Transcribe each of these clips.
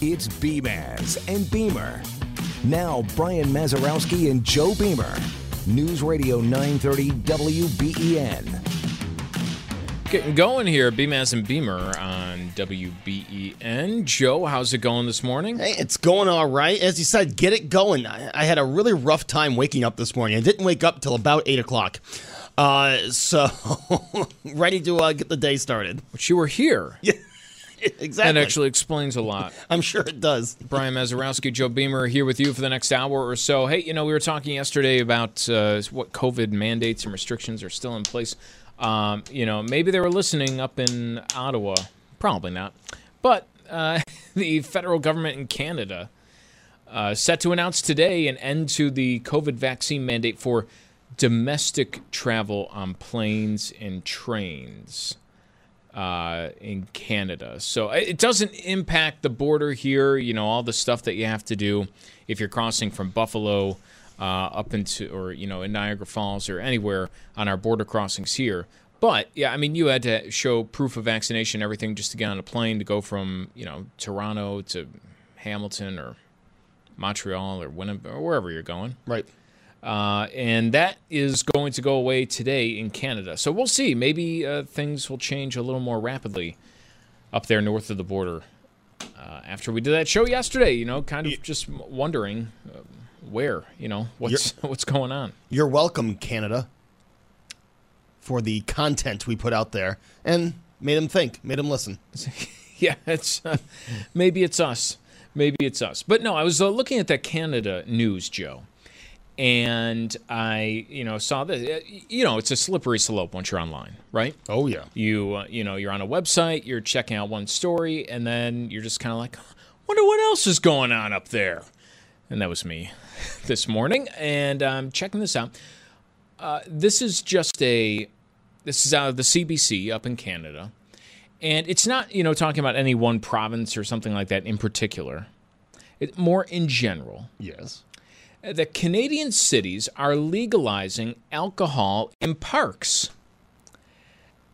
It's Beamaz and Beamer. Now, Brian Mazarowski and Joe Beamer. News Radio 930 WBEN. Getting going here, Beamaz and Beamer on WBEN. Joe, how's it going this morning? Hey, it's going all right. As you said, get it going. I, I had a really rough time waking up this morning. I didn't wake up till about 8 o'clock. Uh, so, ready to uh, get the day started. But you were here. Yeah. exactly. That actually explains a lot. I'm sure it does. Brian Mazarowski, Joe Beamer here with you for the next hour or so. Hey, you know, we were talking yesterday about uh, what COVID mandates and restrictions are still in place. Um, you know, maybe they were listening up in Ottawa. Probably not. But uh, the federal government in Canada uh, set to announce today an end to the COVID vaccine mandate for domestic travel on planes and trains uh, in Canada. So it doesn't impact the border here. You know, all the stuff that you have to do if you're crossing from Buffalo uh, up into, or, you know, in Niagara Falls or anywhere on our border crossings here. But yeah, I mean, you had to show proof of vaccination, everything, just to get on a plane to go from, you know, Toronto to Hamilton or Montreal or Winnipeg or wherever you're going. Right. Uh, and that is going to go away today in Canada. So we'll see. Maybe uh, things will change a little more rapidly up there north of the border. Uh, after we did that show yesterday, you know, kind of just wondering uh, where, you know, what's you're, what's going on. You're welcome, Canada, for the content we put out there and made them think, made them listen. yeah, it's uh, maybe it's us, maybe it's us. But no, I was uh, looking at that Canada news, Joe and I, you know, saw that. You know, it's a slippery slope once you're online, right? Oh yeah. You, uh, you know, you're on a website, you're checking out one story, and then you're just kind of like, wonder what else is going on up there. And that was me this morning, and I'm checking this out. Uh, this is just a, this is out of the CBC up in Canada, and it's not, you know, talking about any one province or something like that in particular. It, more in general. Yes that Canadian cities are legalizing alcohol in parks.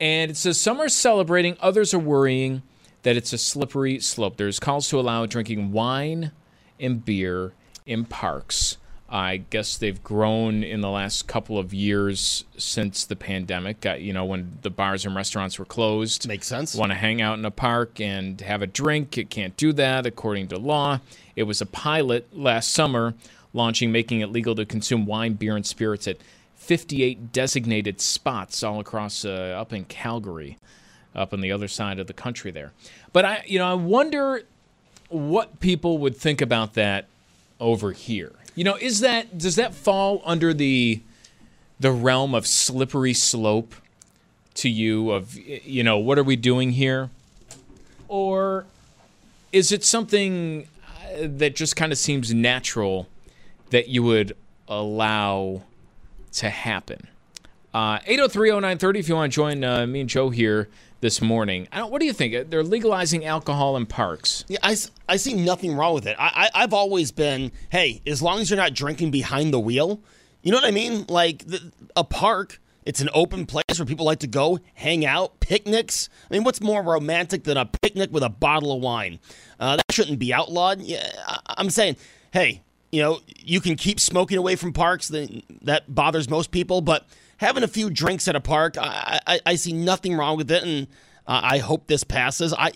And it says some are celebrating, others are worrying that it's a slippery slope. There's calls to allow drinking wine and beer in parks. I guess they've grown in the last couple of years since the pandemic. Uh, you know, when the bars and restaurants were closed. Makes sense. Want to hang out in a park and have a drink. It can't do that according to law. It was a pilot last summer launching, making it legal to consume wine, beer, and spirits at 58 designated spots all across uh, up in Calgary, up on the other side of the country there. But I, you know, I wonder what people would think about that over here. You know, is that does that fall under the the realm of slippery slope to you of you know, what are we doing here? Or is it something uh, that just kind of seems natural that you would allow to happen. Uh, 8030930 if you want to join uh, me and Joe here this morning. what do you think? They're legalizing alcohol in parks. Yeah, I, I see nothing wrong with it. I, I, have always been, hey, as long as you're not drinking behind the wheel, you know what I mean? Like the, a park, it's an open place where people like to go, hang out, picnics. I mean, what's more romantic than a picnic with a bottle of wine? Uh, that shouldn't be outlawed. Yeah, I, I'm saying, hey, you know, you can keep smoking away from parks. That bothers most people, but having a few drinks at a park, I, I, I see nothing wrong with it, and uh, I hope this passes. I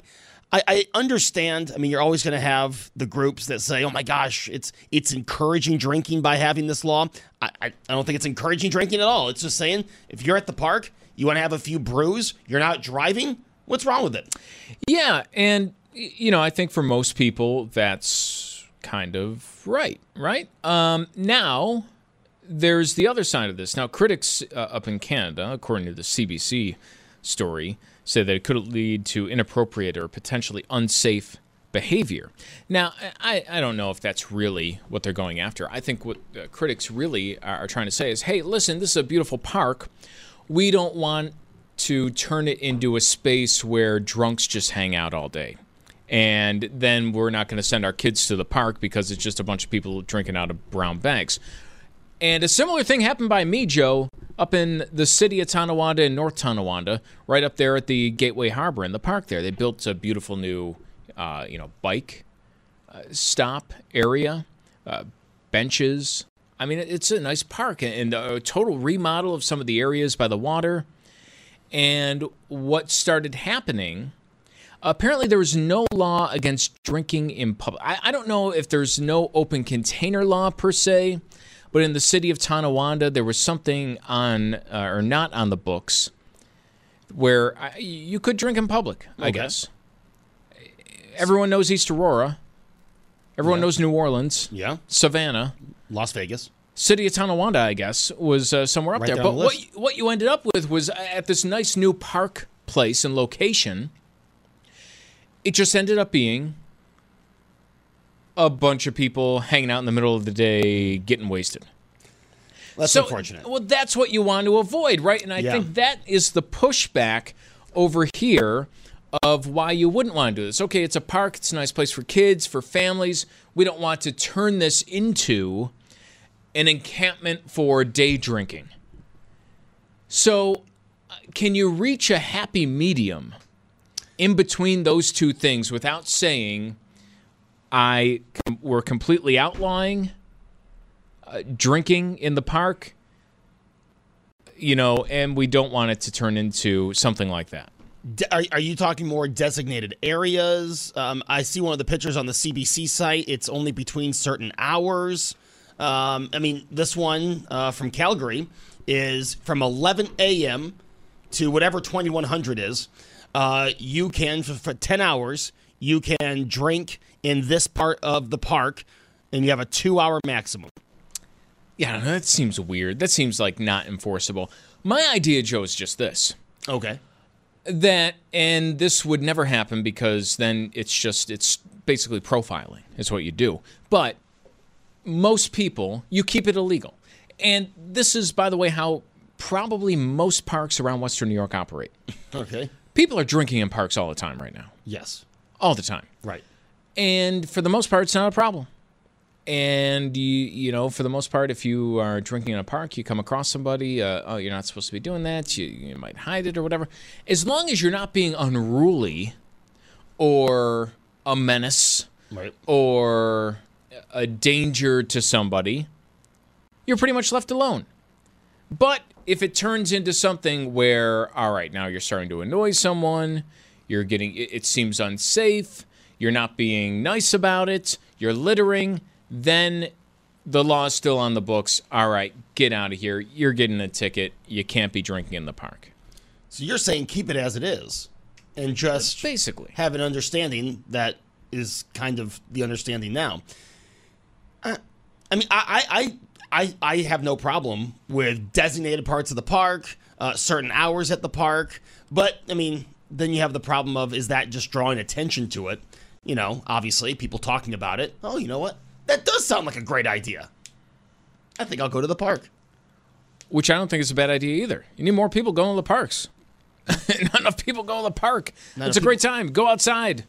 I, understand. I mean, you're always going to have the groups that say, "Oh my gosh, it's it's encouraging drinking by having this law." I, I don't think it's encouraging drinking at all. It's just saying if you're at the park, you want to have a few brews, you're not driving. What's wrong with it? Yeah, and you know, I think for most people that's kind of right, right? Um, now there's the other side of this. Now, critics uh, up in Canada, according to the CBC story, say that it could lead to inappropriate or potentially unsafe behavior. Now, I, I don't know if that's really what they're going after. I think what uh, critics really are, are trying to say is hey, listen, this is a beautiful park. We don't want to turn it into a space where drunks just hang out all day. And then we're not going to send our kids to the park because it's just a bunch of people drinking out of brown bags. And a similar thing happened by me, Joe, up in the city of Tonawanda in North Tonawanda, right up there at the Gateway Harbor in the park there. They built a beautiful new, uh, you know, bike uh, stop area, uh, benches. I mean, it's a nice park and a total remodel of some of the areas by the water. And what started happening apparently there was no law against drinking in public. I, I, don't know if there's no open container law per se, but in the city of Tonawanda, there was something on uh, or not on the books where I, you could drink in public. I guess everyone knows East Aurora. Everyone Yeah. knows New Orleans, Yeah, Savannah. Las Vegas. City of Tonawanda, I guess, was uh, somewhere up Right there. But the what you, what you ended up with was uh, at this nice new park place and location. It just ended up being a bunch of people hanging out in the middle of the day, getting wasted. That's so, unfortunate. Well, that's what you want to avoid, right? And I Yeah. think that is the pushback over here of why you wouldn't want to do this. Okay, it's a park, it's a nice place for kids, for families. We don't want to turn this into an encampment for day drinking. So, uh, can you reach a happy medium in between those two things without saying I we're completely outlawing uh, drinking in the park, you know, and we don't want it to turn into something like that. De- are, are you talking more designated areas? Um, I see one of the pictures on the CBC site. It's only between certain hours. Um, I mean, this one uh, from Calgary is from 11 a.m. to whatever 2100 is. Uh, you can, for, for 10 hours, you can drink in this part of the park, and you have a two hour maximum. Yeah, I don't know, that seems weird. That seems like not enforceable. My idea, Joe, is just this. Okay. that and this would never happen because then it's just it's basically profiling is what you do but most people you keep it illegal and this is by the way how probably most parks around western new york operate Okay. People are drinking in parks all the time right now Yes. all the time Right. and for the most part it's not a problem and you you know for the most part if you are drinking in a park you come across somebody uh, oh you're not supposed to be doing that you, you might hide it or whatever as long as you're not being unruly or a menace Right. or a danger to somebody you're pretty much left alone but if it turns into something where, all right, now you're starting to annoy someone, you're getting, it, it seems unsafe, you're not being nice about it, you're littering, then the law is still on the books. All right, get out of here. You're getting a ticket. You can't be drinking in the park. So you're saying keep it as it is, and just Basically. have an understanding that is kind of the understanding now. Uh, I mean, I, I, I, I, have no problem with designated parts of the park, uh, certain hours at the park, but I mean, then you have the problem of is that just drawing attention to it? You know, obviously, people talking about it. Oh, you know what? That does sound like a great idea. I think I'll go to the park. Which I don't think is a bad idea either. You need more people going to the parks. Not enough people go to the park. Not it's a enough great time. Go outside,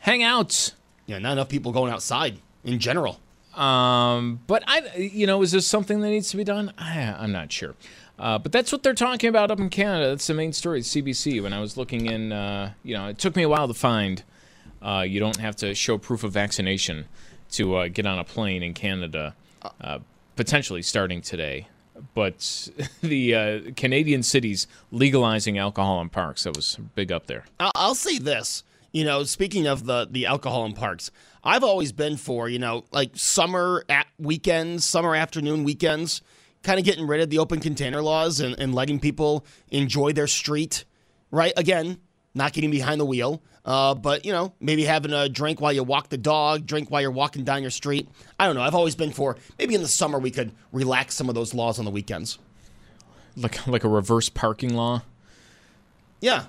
hang out. Yeah, not enough people going outside in general. Um, but I, you know, is this something that needs to be done? I, I'm not sure. Uh, but that's what they're talking about up in Canada. That's the main story. CBC. When I was looking in, uh, you know, it took me a while to find. Uh, you don't have to show proof of vaccination to uh, get on a plane in Canada, uh, potentially starting today. But the uh, Canadian cities legalizing alcohol in parks, that was big up there. I'll, I'll say this: You know, speaking of the the alcohol in parks, I've always been for you know like summer at weekends, summer afternoon weekends, kind of getting rid of the open container laws and, and letting people enjoy their street. Right? Again, not getting behind the wheel, uh, but you know maybe having a drink while you walk the dog, drink while you're walking down your street. I don't know. I've always been for maybe in the summer we could relax some of those laws on the weekends. Like like a reverse parking law. Yeah.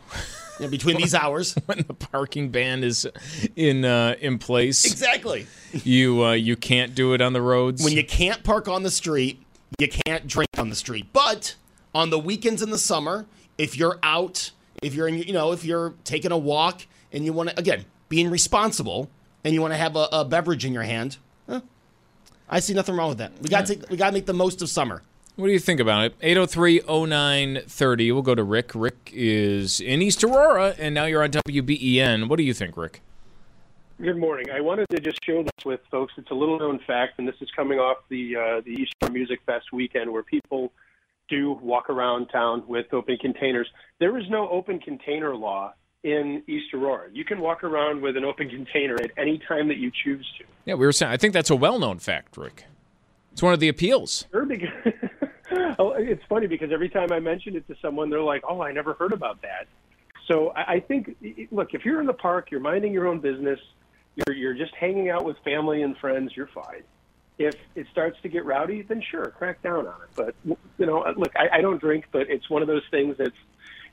Yeah, between these hours. when the parking ban is in uh, in place. Exactly. You uh, you can't do it on the roads. When you can't park on the street, you can't drink on the street. But on the weekends in the summer, if you're out, if you're in, you know, if you're taking a walk and you want to again being responsible and you want to have a, a, beverage in your hand, eh, I see nothing wrong with that. We got to we got to make the most of summer. What do you think about it? 803 0930. We'll go to Rick. Rick is in East Aurora, and now you're on WBEN. What do you think, Rick? Good morning. I wanted to just share this with folks. It's a little known fact, and this is coming off the uh, the Easter Music Fest weekend, where people do walk around town with open containers. There is no open container law in East Aurora. You can walk around with an open container at any time that you choose to. Yeah, we were saying. I think that's a well-known fact, Rick. It's one of the appeals. Sure, because oh, it's funny because every time I mention it to someone, they're like, "Oh, I never heard about that." So I, I think, look, if you're in the park, you're minding your own business, you're you're just hanging out with family and friends, you're fine. If it starts to get rowdy, then sure, crack down on it. But you know, uh, look, I, I don't drink, but it's one of those things that's,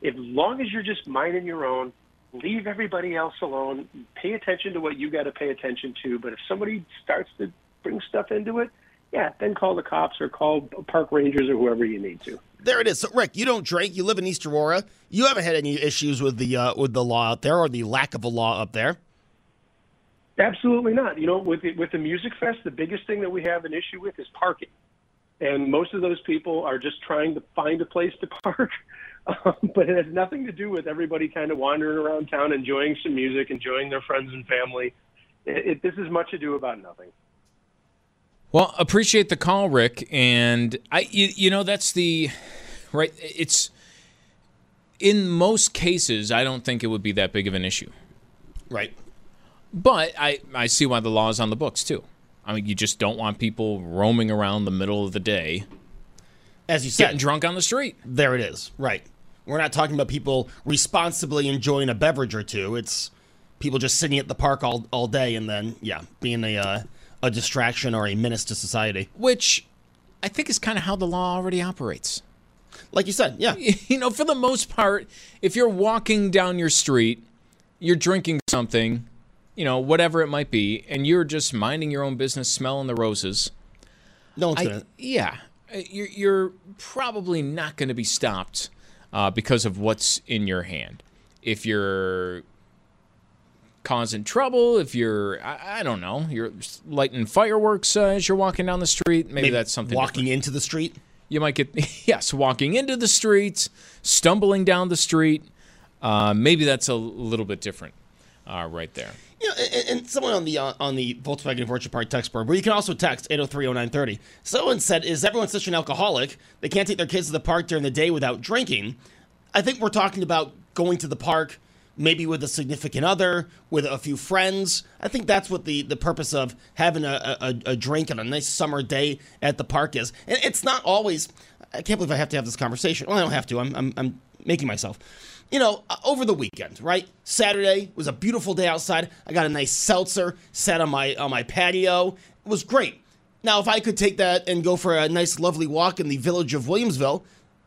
as long as you're just minding your own, leave everybody else alone. Pay attention to what you got to pay attention to. But if somebody starts to bring stuff into it, yeah, then call the cops or call park rangers or whoever you need to. There it is. So, Rick, you don't drink. You live in East Aurora. You haven't had any issues with the uh, with the law out there or the lack of a law up there. Absolutely not. You know, with the, with the music fest, the biggest thing that we have an issue with is parking, and most of those people are just trying to find a place to park. Um, but it has nothing to do with everybody kind of wandering around town, enjoying some music, enjoying their friends and family. It, it, this is much ado about nothing. Well, appreciate the call, Rick. And I, you, you know, that's the right. It's in most cases, I don't think it would be that big of an issue. Right. But I, I see why the law is on the books too. I mean, you just don't want people roaming around the middle of the day, as you said, getting drunk on the street. There it is. Right. We're not talking about people responsibly enjoying a beverage or two. It's people just sitting at the park all, all day and then, yeah, being a uh, a distraction or a menace to society. Which I think is kind of how the law already operates. Like you said, yeah. You know, for the most part, if you're walking down your street, you're drinking something, you know, whatever it might be, and you're just minding your own business, smelling the roses. No one's gonna. Yeah, you're, you're probably not going to be stopped uh, because of what's in your hand. If you're causing trouble, if you're, I, I don't know, you're lighting fireworks uh, as you're walking down the street, maybe, maybe that's something. Walking different. into the street? You might get, yes, walking into the street, stumbling down the street. Uh, maybe that's a little bit different uh, right there. You know, and, and someone on the uh, on the Volkswagen Orchard Park text board, where you can also text 8030930. Someone said, "Is everyone such an alcoholic? They can't take their kids to the park during the day without drinking." I think we're talking about going to the park maybe with a significant other, with a few friends. I think that's what the, the purpose of having a, a, a drink on a nice summer day at the park is. And it's not always, I can't believe I have to have this conversation. Well, I don't have to, I'm, I'm, I'm making myself. You know, uh, over the weekend, right? Saturday was a beautiful day outside. I got a nice seltzer, sat on my on my patio. It was great. Now, if I could take that and go for a nice, lovely walk in the village of Williamsville,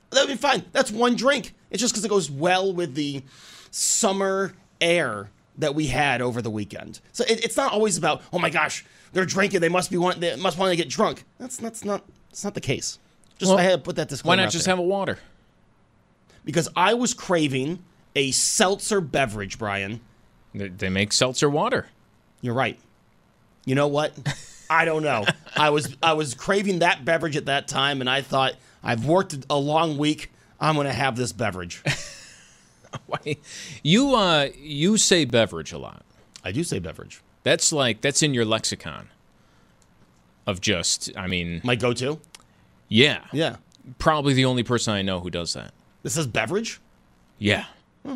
that would be fine. That's one drink. It's just because it goes well with the summer air that we had over the weekend. So it, it's not always about, oh my gosh, they're drinking, they must be want, they must want to get drunk. That's that's not that's not the case. Just well, I had to put that disclaimer. Why not just there. have a water? Because I was craving a seltzer beverage, Brian. They make seltzer water. You're right. You know what? I don't know. I was I was craving that beverage at that time, and I thought I've worked a long week. I'm going to have this beverage. you uh, you say beverage a lot. I do say beverage. That's like that's in your lexicon of just. I mean, my go-to. Yeah, yeah. Probably the only person I know who does that. This is beverage. Yeah. Hmm.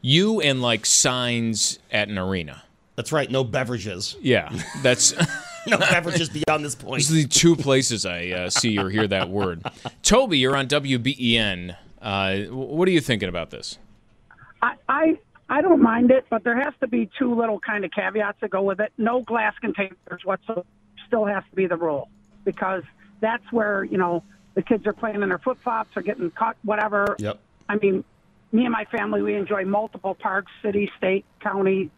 You and like signs at an arena. That's right. No beverages. Yeah, that's. No beverages beyond this point. These are the two places I uh, see or hear that word. Toby, you're on WBEN. Uh, what are you thinking about this? I, I I don't mind it, but there has to be two little kind of caveats that go with it. No glass containers whatsoever still has to be the rule because that's where you know the kids are playing in their flip flops or getting caught, whatever. Yep. I mean, me and my family we enjoy multiple parks, city, state, county,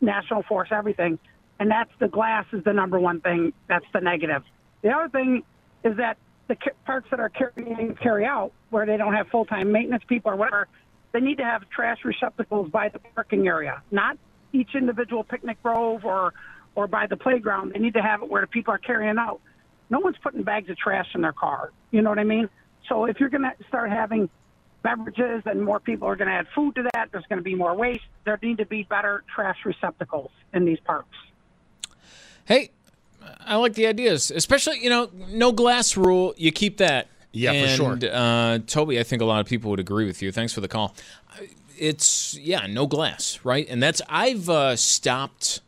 national forest, everything, and that's the glass is the number one thing. That's the negative. The other thing is that the parks that are carrying carry out where they don't have full time maintenance people or whatever, they need to have trash receptacles by the parking area, not each individual picnic grove or or by the playground. They need to have it where the people are carrying out. No one's putting bags of trash in their car. You know what I mean? So if you're going to start having beverages and more people are going to add food to that, there's going to be more waste. There need to be better trash receptacles in these parks. Hey, I like the ideas, especially you know, no glass rule. You keep that. Yeah, for sure. Uh, Toby, I think a lot of people would agree with you. Thanks for the call. It's yeah, no glass, right? And that's I've uh, stopped.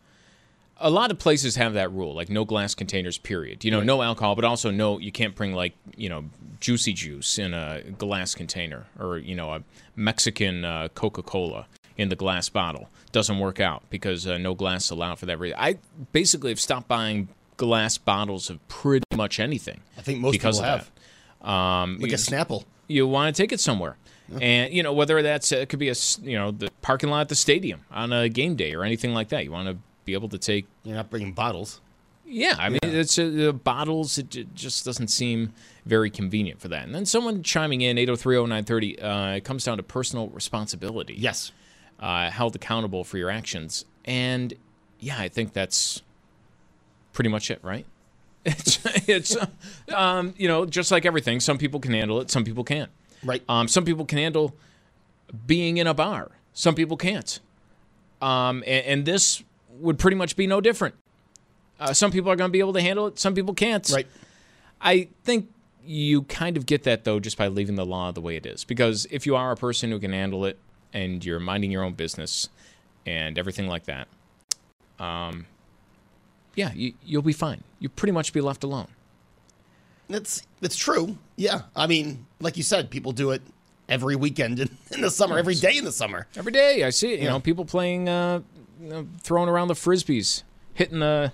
A lot of places have that rule, like no glass containers. Period. You know, no alcohol, but also no, you can't bring like you know juicy juice in a glass container, or you know a Mexican uh, Coca Cola in the glass bottle. Doesn't work out because uh, no glass allowed for that reason. I basically have stopped buying glass bottles of pretty much anything. I think most because people of have. that. Um, Like you- a Snapple. you want to take it somewhere. And you know whether that's it could be a you know the parking lot at the stadium on a game day or anything like that. You want to be able to take You're not bringing bottles. yeah. I mean it's uh, the bottles. It, just doesn't seem very convenient for that. And then someone chiming in 8030930. Uh, it comes down to personal responsibility. Yes. uh, held accountable for your actions. And yeah, I think that's pretty much it, right? It's, it's um, you know, just like everything, some people can handle it, some people can't. Right. Um, some people can handle being in a bar, some people can't. Um, and, and this would pretty much be no different. Uh, some people are going to be able to handle it, some people can't. Right. I think you kind of get that though just by leaving the law the way it is. Because if you are a person who can handle it and you're minding your own business and everything like that, um, yeah, you, you'll be fine. You'll pretty much be left alone. That's it's true. Yeah. I mean, like you said, people do it every weekend in, in the summer, every day in the summer. Every day I see it. You Yeah. know, people playing, uh, you know, throwing around the frisbees, hitting the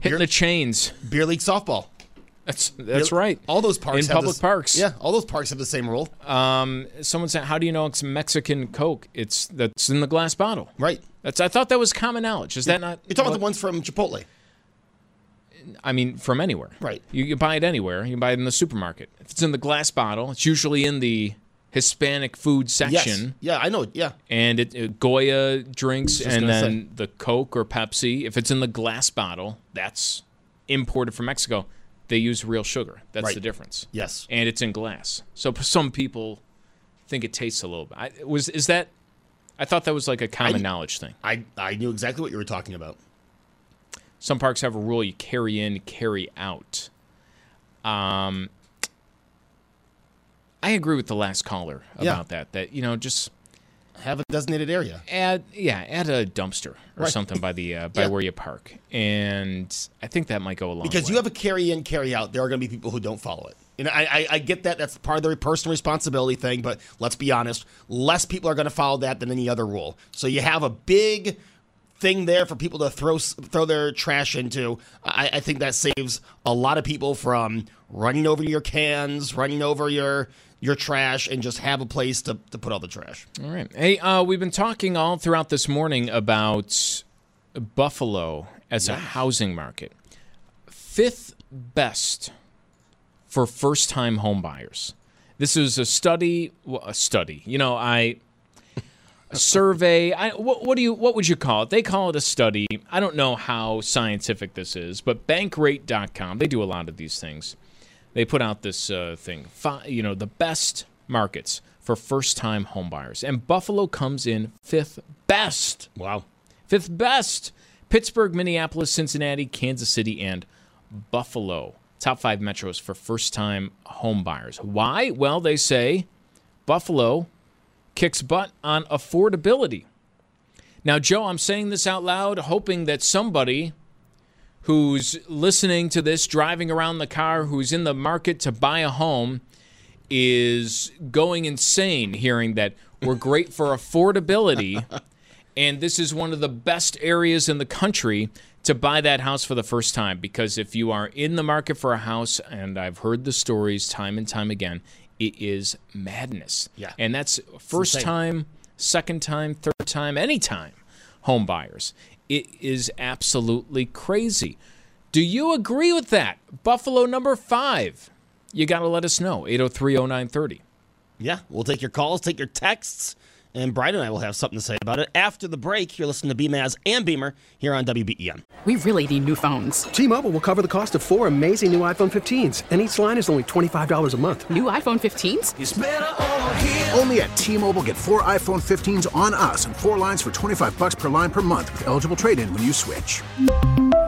hitting You're- the chains. Beer league softball. That's that's Beer- right. All those parks in have public this- parks. Yeah, all those parks have the same rule. Someone said, "How do you know it's Mexican Coke? It's that's in the glass bottle." Right. That's I thought that was common knowledge. Is that not? You're talking about the ones from Chipotle. I mean, from anywhere. Right. You, you buy it anywhere. You can buy it in the supermarket. If it's in the glass bottle, it's usually in the Hispanic food section. Yes. Yeah, I know. Yeah. And it, uh, Goya drinks, and then the Coke or Pepsi. If it's in the glass bottle, that's imported from Mexico. They use real sugar. That's Right. the difference. Yes. And it's in glass. So some people think it tastes a little bit. I, was is that? I thought that was like a common knowledge thing. I, I knew exactly what you were talking about. Some parks have a rule you carry in, carry out. Um, I agree with the last caller about Yeah. that. That you know, just Have a designated area. add yeah, add a dumpster or Right. something by the uh, by Yeah. where you park, and I think that might go a long Because way. you have a carry in, carry out, there are going to be people who don't follow it. And I, I, I get that. That's part of the personal responsibility thing. But let's be honest, less people are going to follow that than any other rule. So you have a big thing there for people to throw throw their trash into. I, I think that saves a lot of people from running over your cans, running over your your trash, and just have a place to, to put all the trash. All right. Hey, uh, we've been talking all throughout this morning about Buffalo as a housing market. Fifth best for first time home buyers. This is a study, well, a study. You know, I a survey. I, what, what do you what would you call it? They call it a study. I don't know how scientific this is, but bankrate.com, they do a lot of these things. They put out this uh, thing, fi- you know, the best markets for first-time homebuyers, and Buffalo comes in fifth best. Wow. Fifth best. Pittsburgh, Minneapolis, Cincinnati, Kansas City, and Buffalo. Top five metros for first-time homebuyers. Why? Well, they say Buffalo kicks butt on affordability. Now, Joe, I'm saying this out loud, hoping that somebody who's listening to this, driving around the car, who's in the market to buy a home, is going insane hearing that we're great for affordability and this is one of the best areas in the country to buy that house for the first time because if you are in the market for a house and I've heard the stories time and time again, it is madness. Yeah. And that's first insane. time, second time, third time, anytime home buyers. It is absolutely crazy. Do you agree with that? Buffalo number 5. You got to let us know. 8030930. Yeah, we'll take your calls, take your texts, and Brian and I will have something to say about it after the break. You're listening to BMAZ and Beamer here on WBEN. We really need new phones. T-Mobile will cover the cost of four amazing new iPhone 15s, and each line is only $25 a month. New iPhone 15s? Only at T-Mobile get four iPhone 15s on us and four lines for 25 bucks per line per month with eligible trade-in when you switch.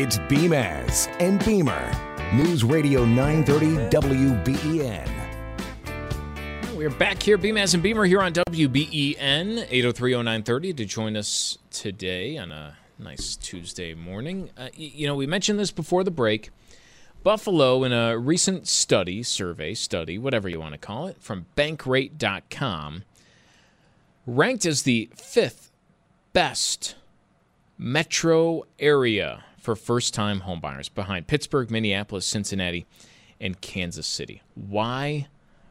It's Beamaz and Beamer. News Radio 930 WBEN. We're back here, Beamaz and Beamer, here on WBEN 8030930 to join us today on a nice Tuesday morning. Uh, you know, we mentioned this before the break. Buffalo, in a recent study, survey, study, whatever you want to call it, from bankrate.com, ranked as the fifth best metro area for first time homebuyers behind Pittsburgh, Minneapolis, Cincinnati, and Kansas City. Why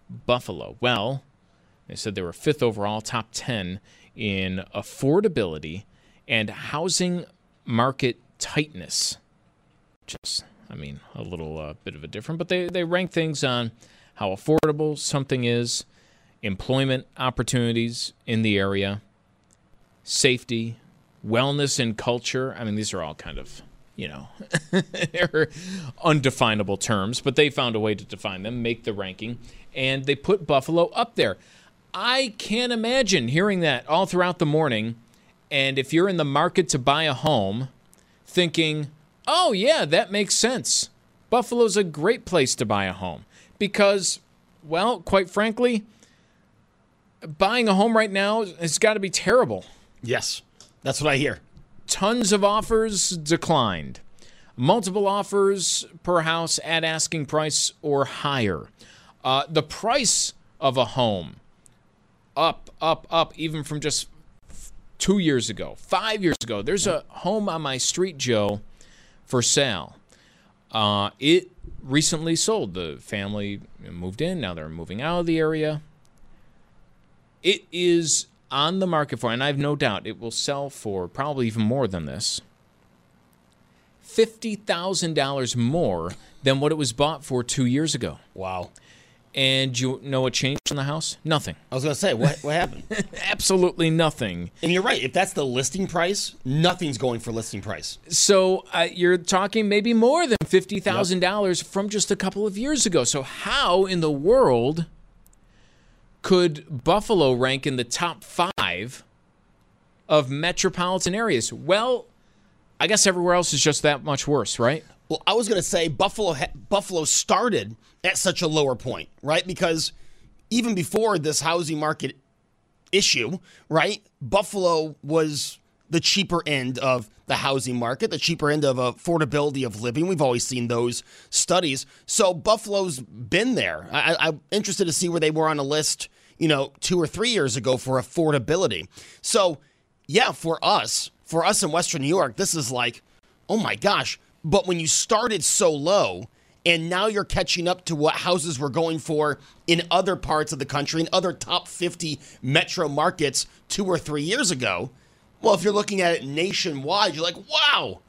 Buffalo? Well, they said they were fifth overall, top 10 in affordability and housing market tightness. Just, I mean, a little uh, bit of a different, but they, they rank things on how affordable something is, employment opportunities in the area, safety, wellness and culture. I mean, these are all kind of, you know, they're undefinable terms, but they found a way to define them, make the ranking, and they put Buffalo up there. I can't imagine hearing that all throughout the morning. And if you're in the market to buy a home, thinking, oh, yeah, that makes sense. Buffalo's a great place to buy a home because, well, quite frankly, buying a home right now has got to be terrible. Yes, that's what I hear. Tons of offers declined. Multiple offers per house at asking price or higher. Uh, the price of a home up, up, up, even from just two years ago, five years ago. There's a home on my street, Joe, for sale. Uh, it recently sold. The family moved in. Now they're moving out of the area. It is on the market for, and I have no doubt it will sell for probably even more than this. $50,000 more than what it was bought for two years ago. Wow. And you know what changed in the house? Nothing. I was going to say, what, what happened? Absolutely nothing. and you're right. If that's the listing price, nothing's going for listing price. So uh, you're talking maybe more than $50,000 from just a couple of years ago. So, how in the world could Buffalo rank in the top five of metropolitan areas? Well, I guess everywhere else is just that much worse, right? Well, I was going to say Buffalo Buffalo started at such a lower point, right? Because even before this housing market issue, right? Buffalo was the cheaper end of the housing market, the cheaper end of affordability of living. We've always seen those studies. So Buffalo's been there. I, I'm interested to see where they were on a list, you know, two or three years ago for affordability. So, yeah, for us, for us in Western New York, this is like, oh my gosh. But when you started so low, and now you're catching up to what houses were going for in other parts of the country, in other top 50 metro markets two or three years ago. Well, if you're looking at it nationwide, you're like, wow,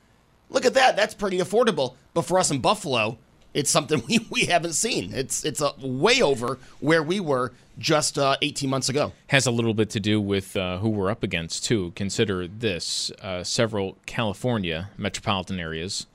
look at that. That's pretty affordable. But for us in Buffalo, it's something we, we haven't seen. It's it's a way over where we were just uh, 18 months ago. Has a little bit to do with uh, who we're up against, too. Consider this uh, several California metropolitan areas,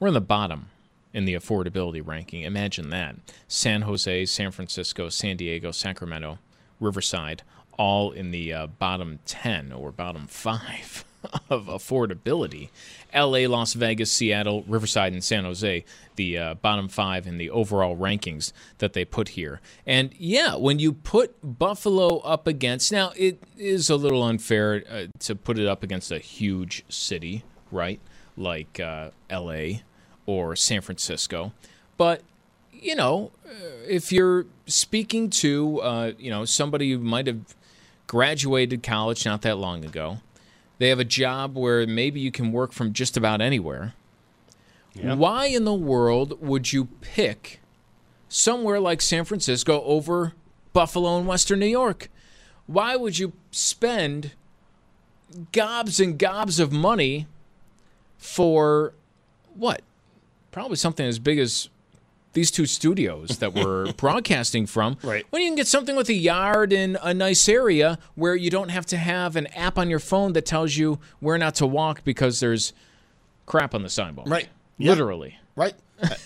we're in the bottom in the affordability ranking. Imagine that. San Jose, San Francisco, San Diego, Sacramento, Riverside, all in the uh, bottom 10 or bottom 5 of affordability. LA, Las Vegas, Seattle, Riverside, and San Jose, the uh, bottom five in the overall rankings that they put here. And yeah, when you put Buffalo up against, now it is a little unfair uh, to put it up against a huge city, right? Like uh, LA or San Francisco. But you know, uh, if you're speaking to uh, you know somebody who might have graduated college not that long ago, they have a job where maybe you can work from just about anywhere. Yep. Why in the world would you pick somewhere like San Francisco over Buffalo and Western New York? Why would you spend gobs and gobs of money for what? Probably something as big as these two studios that we're broadcasting from. Right. When you can get something with a yard in a nice area where you don't have to have an app on your phone that tells you where not to walk because there's crap on the sidewalk. Right. Literally. Right.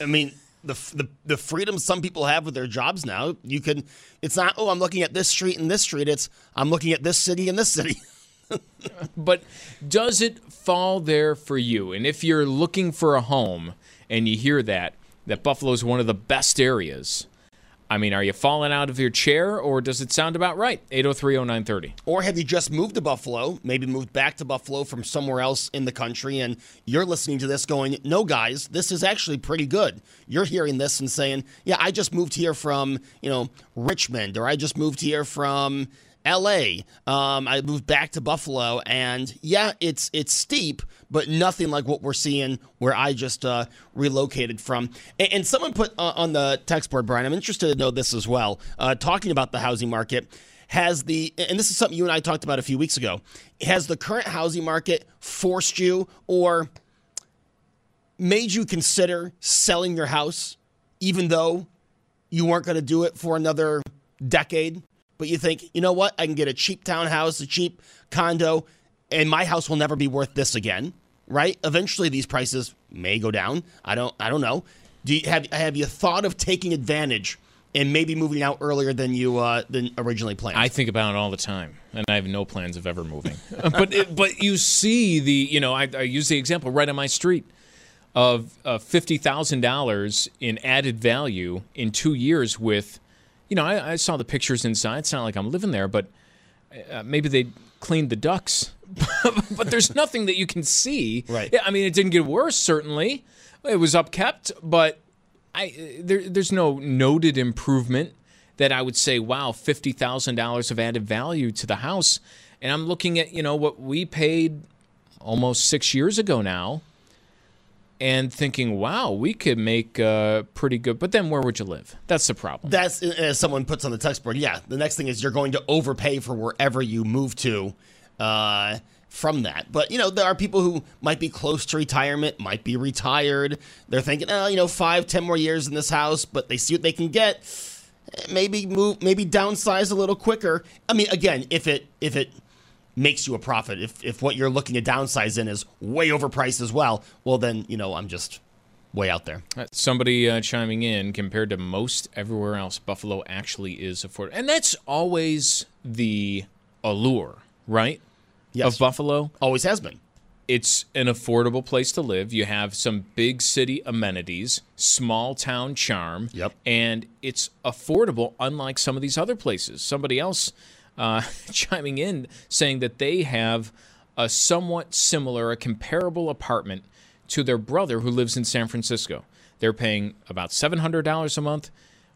I mean, the, the the freedom some people have with their jobs now. You can. It's not. Oh, I'm looking at this street and this street. It's I'm looking at this city and this city. but does it fall there for you? And if you're looking for a home and you hear that, that Buffalo is one of the best areas. I mean, are you falling out of your chair or does it sound about right? 8030930. Or have you just moved to Buffalo, maybe moved back to Buffalo from somewhere else in the country, and you're listening to this going, no, guys, this is actually pretty good. You're hearing this and saying, yeah, I just moved here from, you know, Richmond, or I just moved here from L.A. Um, I moved back to Buffalo, and yeah, it's it's steep, but nothing like what we're seeing where I just uh, relocated from. And, and someone put uh, on the text board, Brian. I'm interested to know this as well. Uh, talking about the housing market, has the and this is something you and I talked about a few weeks ago. Has the current housing market forced you or made you consider selling your house, even though you weren't going to do it for another decade? But you think, you know what? I can get a cheap townhouse, a cheap condo, and my house will never be worth this again, right? Eventually, these prices may go down. I don't, I don't know. Do you have have you thought of taking advantage and maybe moving out earlier than you uh, than originally planned? I think about it all the time, and I have no plans of ever moving. but it, but you see the you know I, I use the example right on my street of uh, fifty thousand dollars in added value in two years with you know, I, I, saw the pictures inside. It's not like I'm living there, but uh, maybe they cleaned the ducts. but there's nothing that you can see. Right. Yeah, I mean, it didn't get worse. Certainly, it was upkept, but I there, there's no noted improvement that I would say, wow, fifty thousand dollars of added value to the house. And I'm looking at you know what we paid almost six years ago now and thinking, wow, we could make uh, pretty good. But then where would you live? That's the problem. That's as someone puts on the text board. Yeah, the next thing is you're going to overpay for wherever you move to uh, from that. But, you know, there are people who might be close to retirement, might be retired. They're thinking, oh, you know, five, ten more years in this house, but they see what they can get. Maybe move, maybe downsize a little quicker. I mean, again, if it, if it, makes you a profit. If if what you're looking to downsize in is way overpriced as well, well then you know I'm just way out there. Uh, somebody uh, chiming in compared to most everywhere else, Buffalo actually is affordable, and that's always the allure, right? Yes. Of Buffalo, always has been. it's an affordable place to live. You have some big city amenities, small town charm. Yep. And it's affordable, unlike some of these other places. Somebody else uh, chiming in saying that they have a somewhat similar, a comparable apartment to their brother who lives in San Francisco. They're paying about $700 a month,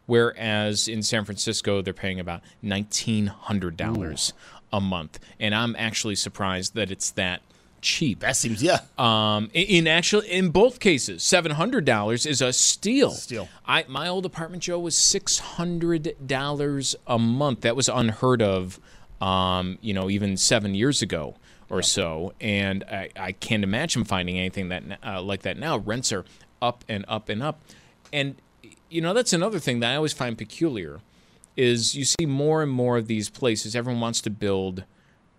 whereas in San Francisco, they're paying about $1,900 a month. And I'm actually surprised that it's that cheap. That seems yeah. Um, in, in actually in both cases, seven hundred dollars is a steal. Steal. I my old apartment, Joe, was six hundred dollars a month. That was unheard of. Um, you know, even seven years ago or so, and I, I can't imagine finding anything that uh, like that now. Rents are up and up and up, and you know that's another thing that I always find peculiar is you see more and more of these places. Everyone wants to build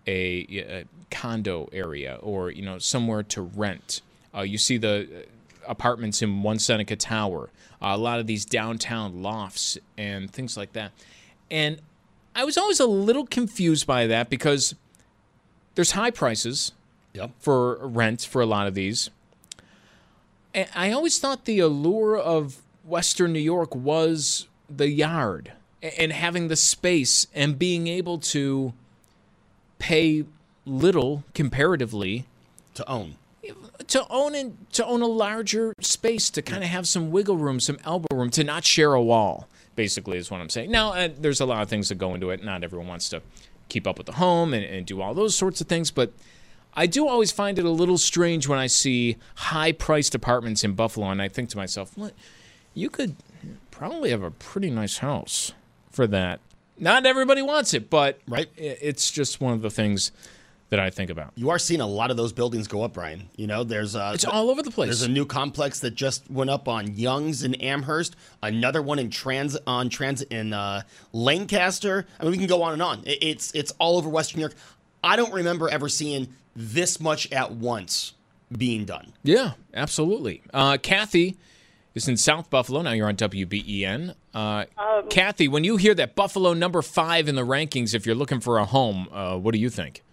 a, a condo area or you know somewhere to rent. Uh, you see the apartments in One Seneca Tower, uh, a lot of these downtown lofts and things like that. And I was always a little confused by that because there's high prices Yep. for rent for a lot of these. And I always thought the allure of Western New York was the yard and having the space and being able to pay little comparatively to own. To own and to own a larger space to kind of have some wiggle room, some elbow room, to not share a wall. Basically, is what I'm saying. Now, uh, there's a lot of things that go into it. Not everyone wants to keep up with the home and, and do all those sorts of things, but I do always find it a little strange when I see high-priced apartments in Buffalo, and I think to myself, "What? You could probably have a pretty nice house for that." Not everybody wants it, but right, it's just one of the things that I think about. You are seeing a lot of those buildings go up, Brian. You know, there's uh, It's all over the place. There's a new complex that just went up on Young's in Amherst. Another one in Trans on Transit in uh, Lancaster. I mean, we can go on and on. It's it's all over Western New York. I don't remember ever seeing this much at once being done. Yeah, absolutely. Uh, Kathy is in South Buffalo. Now you're on WBEN. Uh, Kathy, when you hear that Buffalo number five in the rankings, if you're looking for a home, uh, what do you think?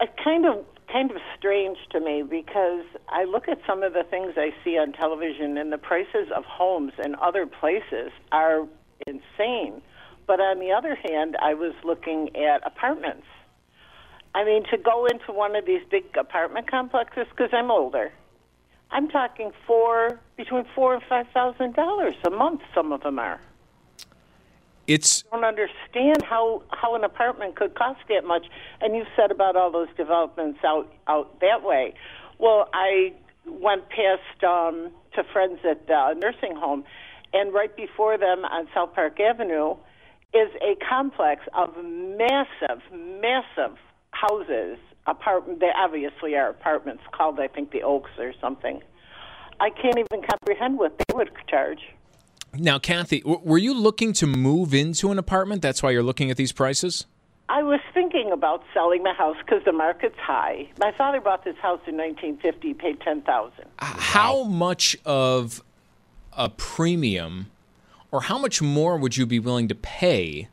It's kind of kind of strange to me because I look at some of the things I see on television and the prices of homes in other places are insane. But on the other hand, I was looking at apartments. I mean, to go into one of these big apartment complexes because I'm older, I'm talking four between four and five thousand dollars a month. Some of them are. It's I don't understand how how an apartment could cost that much. And you said about all those developments out out that way. Well, I went past um, to friends at uh, a nursing home, and right before them on South Park Avenue is a complex of massive, massive houses. Apartment. They obviously are apartments called, I think, the Oaks or something. I can't even comprehend what they would charge. Now, Kathy, w- were you looking to move into an apartment? That's why you're looking at these prices? I was thinking about selling my house because the market's high. My father bought this house in 1950, paid ten thousand. How much of a premium or how much more would you be willing to pay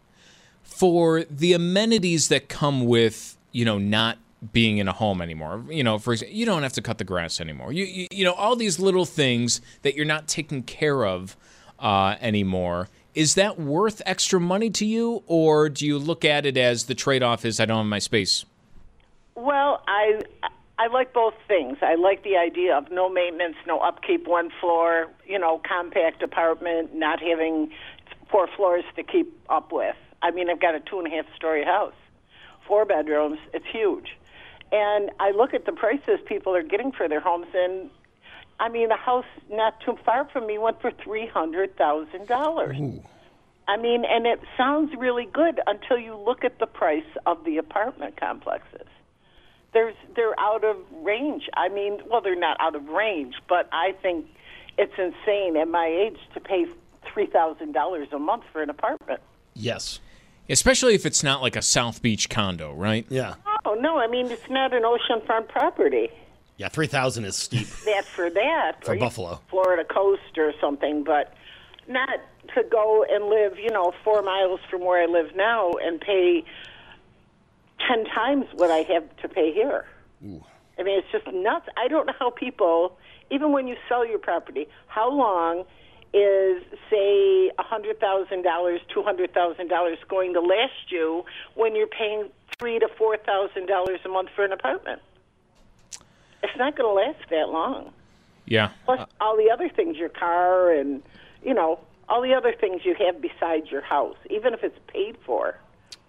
for the amenities that come with, you know, not being in a home anymore? You know, for example, you don't have to cut the grass anymore. You, you, you know, all these little things that you're not taking care of uh, anymore. Is that worth extra money to you, or do you look at it as the trade off is I don't have my space? Well, I I like both things. I like the idea of no maintenance, no upkeep, one floor, you know, compact apartment, not having four floors to keep up with. I mean, I've got a two and a half story house, four bedrooms. It's huge, and I look at the prices people are getting for their homes, and I mean, a house not too far from me went for three hundred thousand dollars. I mean, and it sounds really good until you look at the price of the apartment complexes. There's they're out of range. I mean, well, they're not out of range, but I think it's insane at my age to pay three thousand dollars a month for an apartment. Yes. Especially if it's not like a South Beach condo, right? Yeah. Oh no, I mean it's not an oceanfront property. Yeah, three thousand is steep. That for that For Buffalo. Florida coast or something, but not to go and live, you know, four miles from where I live now and pay ten times what I have to pay here. I mean, it's just nuts. I don't know how people, even when you sell your property, how long is say a hundred thousand dollars, two hundred thousand dollars going to last you when you're paying three to four thousand dollars a month for an apartment? It's not going to last that long. Yeah. Plus all the other things, your car and you know all the other things you have besides your house, even if it's paid for.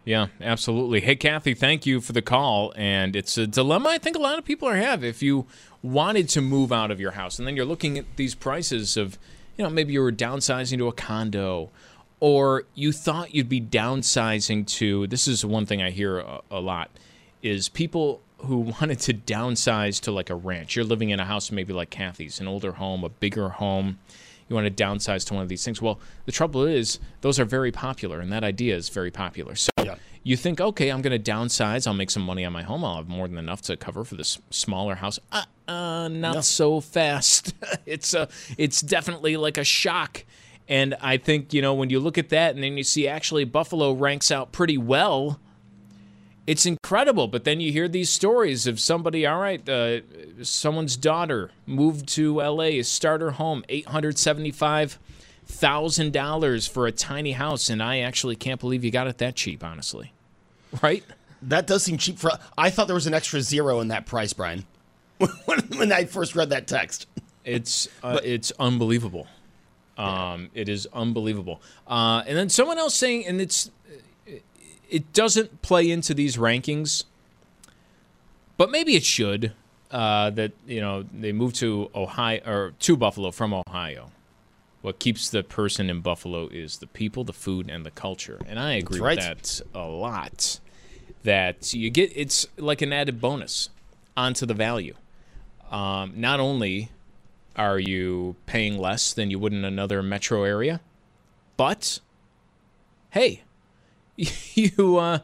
Yeah, absolutely. Hey, Kathy, thank you for the call. And it's a dilemma I think a lot of people are have. If you wanted to move out of your house and then you're looking at these prices of, you know, maybe you were downsizing to a condo or you thought you'd be downsizing to, this is one thing I hear a, a lot, is people who wanted to downsize to like a ranch. You're living in a house maybe like Kathy's, an older home, a bigger home you want to downsize to one of these things. Well, the trouble is those are very popular, and that idea is very popular. So Yeah. you think, okay, I'm going to downsize. I'll make some money on my home. I'll have more than enough to cover for this smaller house. Uh, uh not so fast. it's a, it's definitely like a shock. And I think you know when you look at that, and then you see actually Buffalo ranks out pretty well. It's incredible, but then you hear these stories of somebody. All right, uh, someone's daughter moved to L.A. Is starter home, eight hundred seventy-five thousand dollars for a tiny house, and I actually can't believe you got it that cheap. Honestly, right? That does seem cheap for. I thought there was an extra zero in that price, Brian. when, I first read that text, It's uh, it's unbelievable. Um, it is unbelievable. Uh, and then someone else saying, and it's it doesn't play into these rankings, but maybe it should. Uh, that you know they moved to Ohio or to Buffalo from Ohio. What keeps the person in Buffalo is the people, the food, and the culture. And I agree right. with that a lot. That you get, it's like an added bonus onto the value. Um, not only are you paying less than you would in another metro area, but hey, you uh,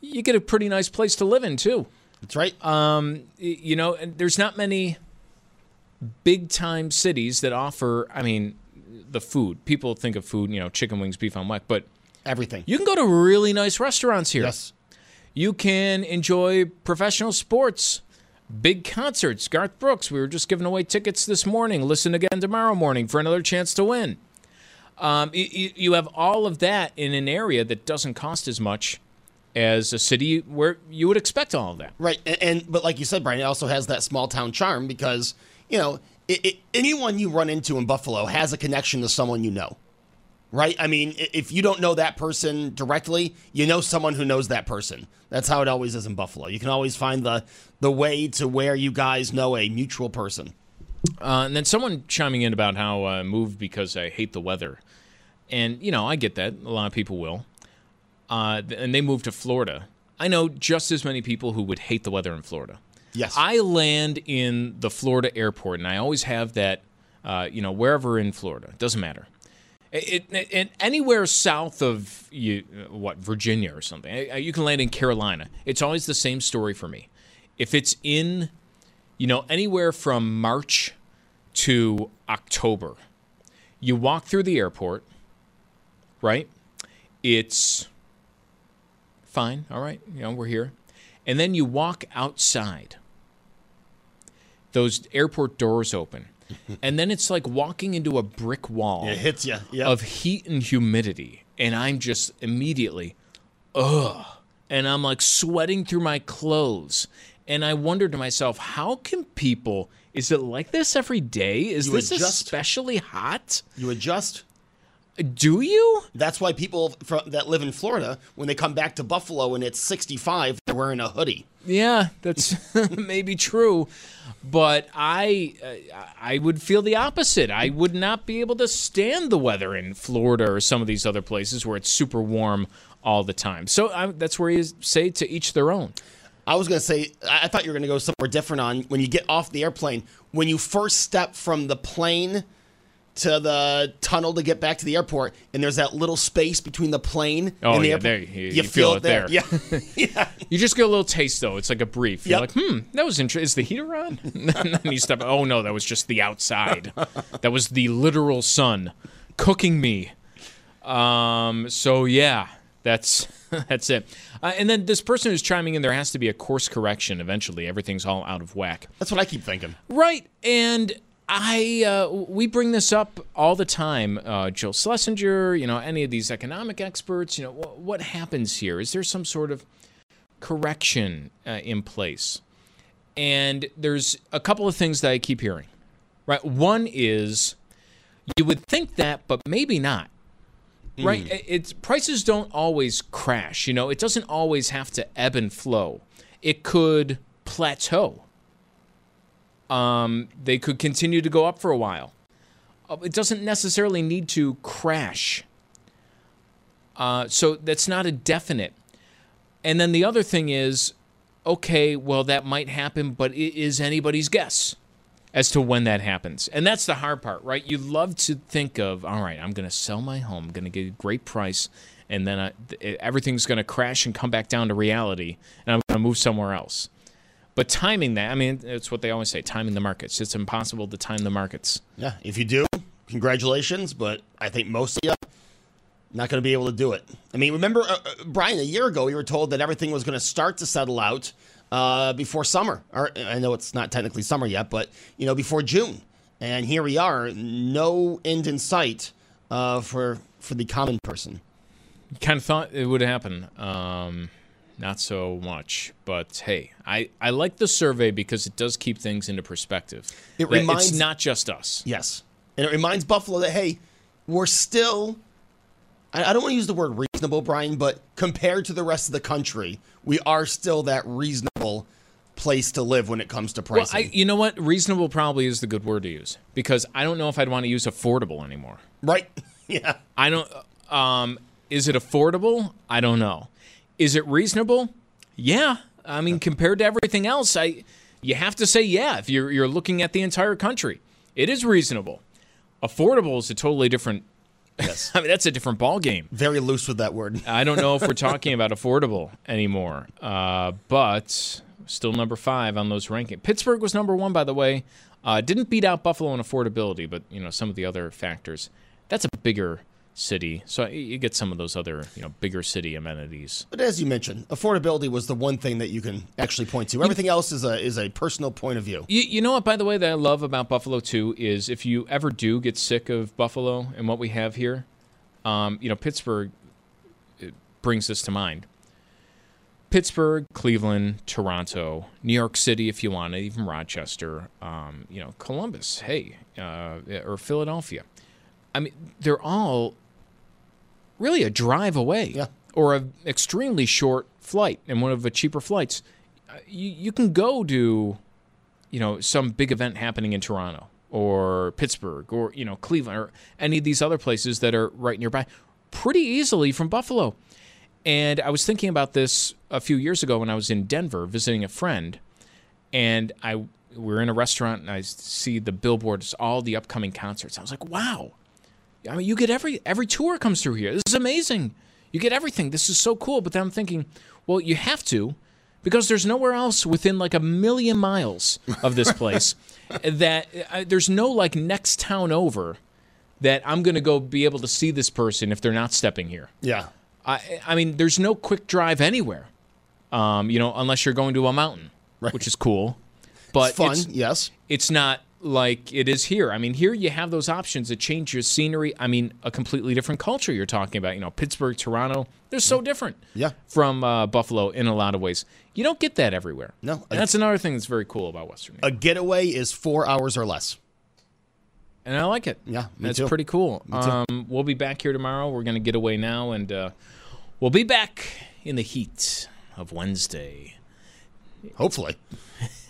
you get a pretty nice place to live in too. That's right. Um, you know, and there's not many big time cities that offer. I mean, the food. People think of food, you know, chicken wings, beef on weck, but everything. You can go to really nice restaurants here. Yes. You can enjoy professional sports, big concerts. Garth Brooks, we were just giving away tickets this morning. Listen again tomorrow morning for another chance to win. Um, you, you have all of that in an area that doesn't cost as much as a city where you would expect all of that. Right, and, and but like you said, Brian, it also has that small town charm because you know it, it, anyone you run into in Buffalo has a connection to someone you know. Right? I mean, if you don't know that person directly, you know someone who knows that person. That's how it always is in Buffalo. You can always find the the way to where you guys know a mutual person. Uh, and then someone chiming in about how I moved because I hate the weather. And, you know, I get that. A lot of people will. Uh, and they moved to Florida. I know just as many people who would hate the weather in Florida. Yes. I land in the Florida airport, and I always have that, uh, you know, wherever in Florida. It doesn't matter. It, it, it, anywhere south of you, uh, what Virginia or something, you can land in Carolina. It's always the same story for me. If it's in, you know, anywhere from March to October, you walk through the airport, right? It's fine, all right, you know, we're here, and then you walk outside. Those airport doors open. And then it's like walking into a brick wall It hits ya, yep. of heat and humidity. And I'm just immediately, ugh. And I'm like sweating through my clothes. And I wonder to myself, how can people, is it like this every day? Is You this adjust. especially hot? You adjust. Do you? That's why people from, that live in Florida, when they come back to Buffalo and it's 65, they're wearing a hoodie. Yeah, that's maybe true, but I uh, I would feel the opposite. I would not be able to stand the weather in Florida or some of these other places where it's super warm all the time. So I, that's where you say to each their own. I was going to say, I I thought you were going to go somewhere different on when you get off the airplane. When you first step from the plane to the tunnel to get back to the airport, and there's that little space between the plane Oh and the yeah, airport. there you, you feel, it there. Yeah. yeah. You just get a little taste though. It's like a brief. You're like, hmm, that was interesting. Is the heater on? and then you step. Oh no, that was just the outside. that was the literal sun cooking me. Um. So yeah, That's that's it. Uh, and then this person who's chiming in, there has to be a course correction eventually. Everything's all out of whack. That's what I keep thinking. Right. And I uh, we bring this up all the time. Uh, Joe Schlesinger, you know, any of these economic experts, you know, wh- what happens here? Is there some sort of correction uh, in place? And there's a couple of things that I keep hearing. Right. One is you would think that, but maybe not. Right? It- It's prices don't always crash. You know, it doesn't always have to ebb and flow. It could plateau. Um, they could continue to go up for a while. Uh, It doesn't necessarily need to crash. Uh, so that's not a definite. And then the other thing is, okay, well, that might happen, but it is anybody's guess as to when that happens. And that's the hard part, right? You love to think of, all right, I'm going to sell my home, going to get a great price, and then I, th- everything's going to crash and come back down to reality, and I'm going to move somewhere else. But timing that, I mean, it's what they always say timing the markets. It's impossible to time the markets. Yeah, if you do, congratulations. But I think most of you not going to be able to do it. I mean, remember, uh, uh, Brian, a year ago, we were told that everything was going to start to settle out uh, before summer. Or I know it's not technically summer yet, but you know, before June. And here we are, no end in sight uh, for for the common person. Kind of thought it would happen. Um, not so much, but hey, I, I like the survey because it does keep things into perspective. It reminds- it's not just us. Yes. And it reminds Buffalo that, hey, we're still, I, I don't want to use the word reasonable, Brian, but compared to the rest of the country, we are still that reasonable place to live when it comes to Well. I, you know what? Reasonable probably is the good word to use because I don't know if I'd want to use affordable anymore. right? yeah. I don't. Um, is it affordable? I don't know. Is it reasonable? Yeah. I mean, compared to everything else, I you have to say yeah. If you're you're looking at the entire country, it is reasonable. Affordable is a totally different. Yes. I mean, that's a different ball game. Very loose with that word. I don't know if we're talking about affordable anymore, uh, but still number five on those rankings. Pittsburgh was number one, by the way. Uh, didn't beat out Buffalo in affordability, but you know some of the other factors. That's a bigger city, so you get some of those other you know bigger city amenities. But as you mentioned, affordability was the one thing that you can actually point to. Everything else is a is a personal point of view. You, you know what, by the way, that I love about Buffalo too is if you ever do get sick of Buffalo and what we have here, um, you know, Pittsburgh it brings this to mind. Pittsburgh, Cleveland, Toronto, New York City, if you want it, even Rochester, um, you know, Columbus, hey, uh, or Philadelphia. I mean, they're all really a drive away Yeah. or an extremely short flight and one of the cheaper flights. Uh, You, you can go to, you know, some big event happening in Toronto or Pittsburgh or, you know, Cleveland or any of these other places that are right nearby pretty easily from Buffalo. And I was thinking about this a few years ago when I was in Denver visiting a friend, and I we were in a restaurant and I see the billboards, all the upcoming concerts. I was like, wow. I mean, you get every every tour comes through here. This is amazing. You get everything. This is so cool. But then I'm thinking, well, you have to, because there's nowhere else within like a million miles of this place that uh, there's no like next town over that I'm going to go be able to see this person if they're not stepping here. Yeah. I, I mean, there's no quick drive anywhere, um, you know, unless you're going to a mountain, which is cool. But It's fun, yes. It's not like it is here. I mean, here you have those options that change your scenery. I mean, a completely different culture you're talking about. You know, Pittsburgh, Toronto, they're so different Yeah. from uh, Buffalo in a lot of ways. You don't get that everywhere. No. And that's another thing that's very cool about Western New A getaway is four hours or less. And I like it. Yeah, me That's too. pretty cool. Me too. Um, we'll be back here tomorrow. We're going to get away now, and uh, we'll be back in the heat of Wednesday. Hopefully.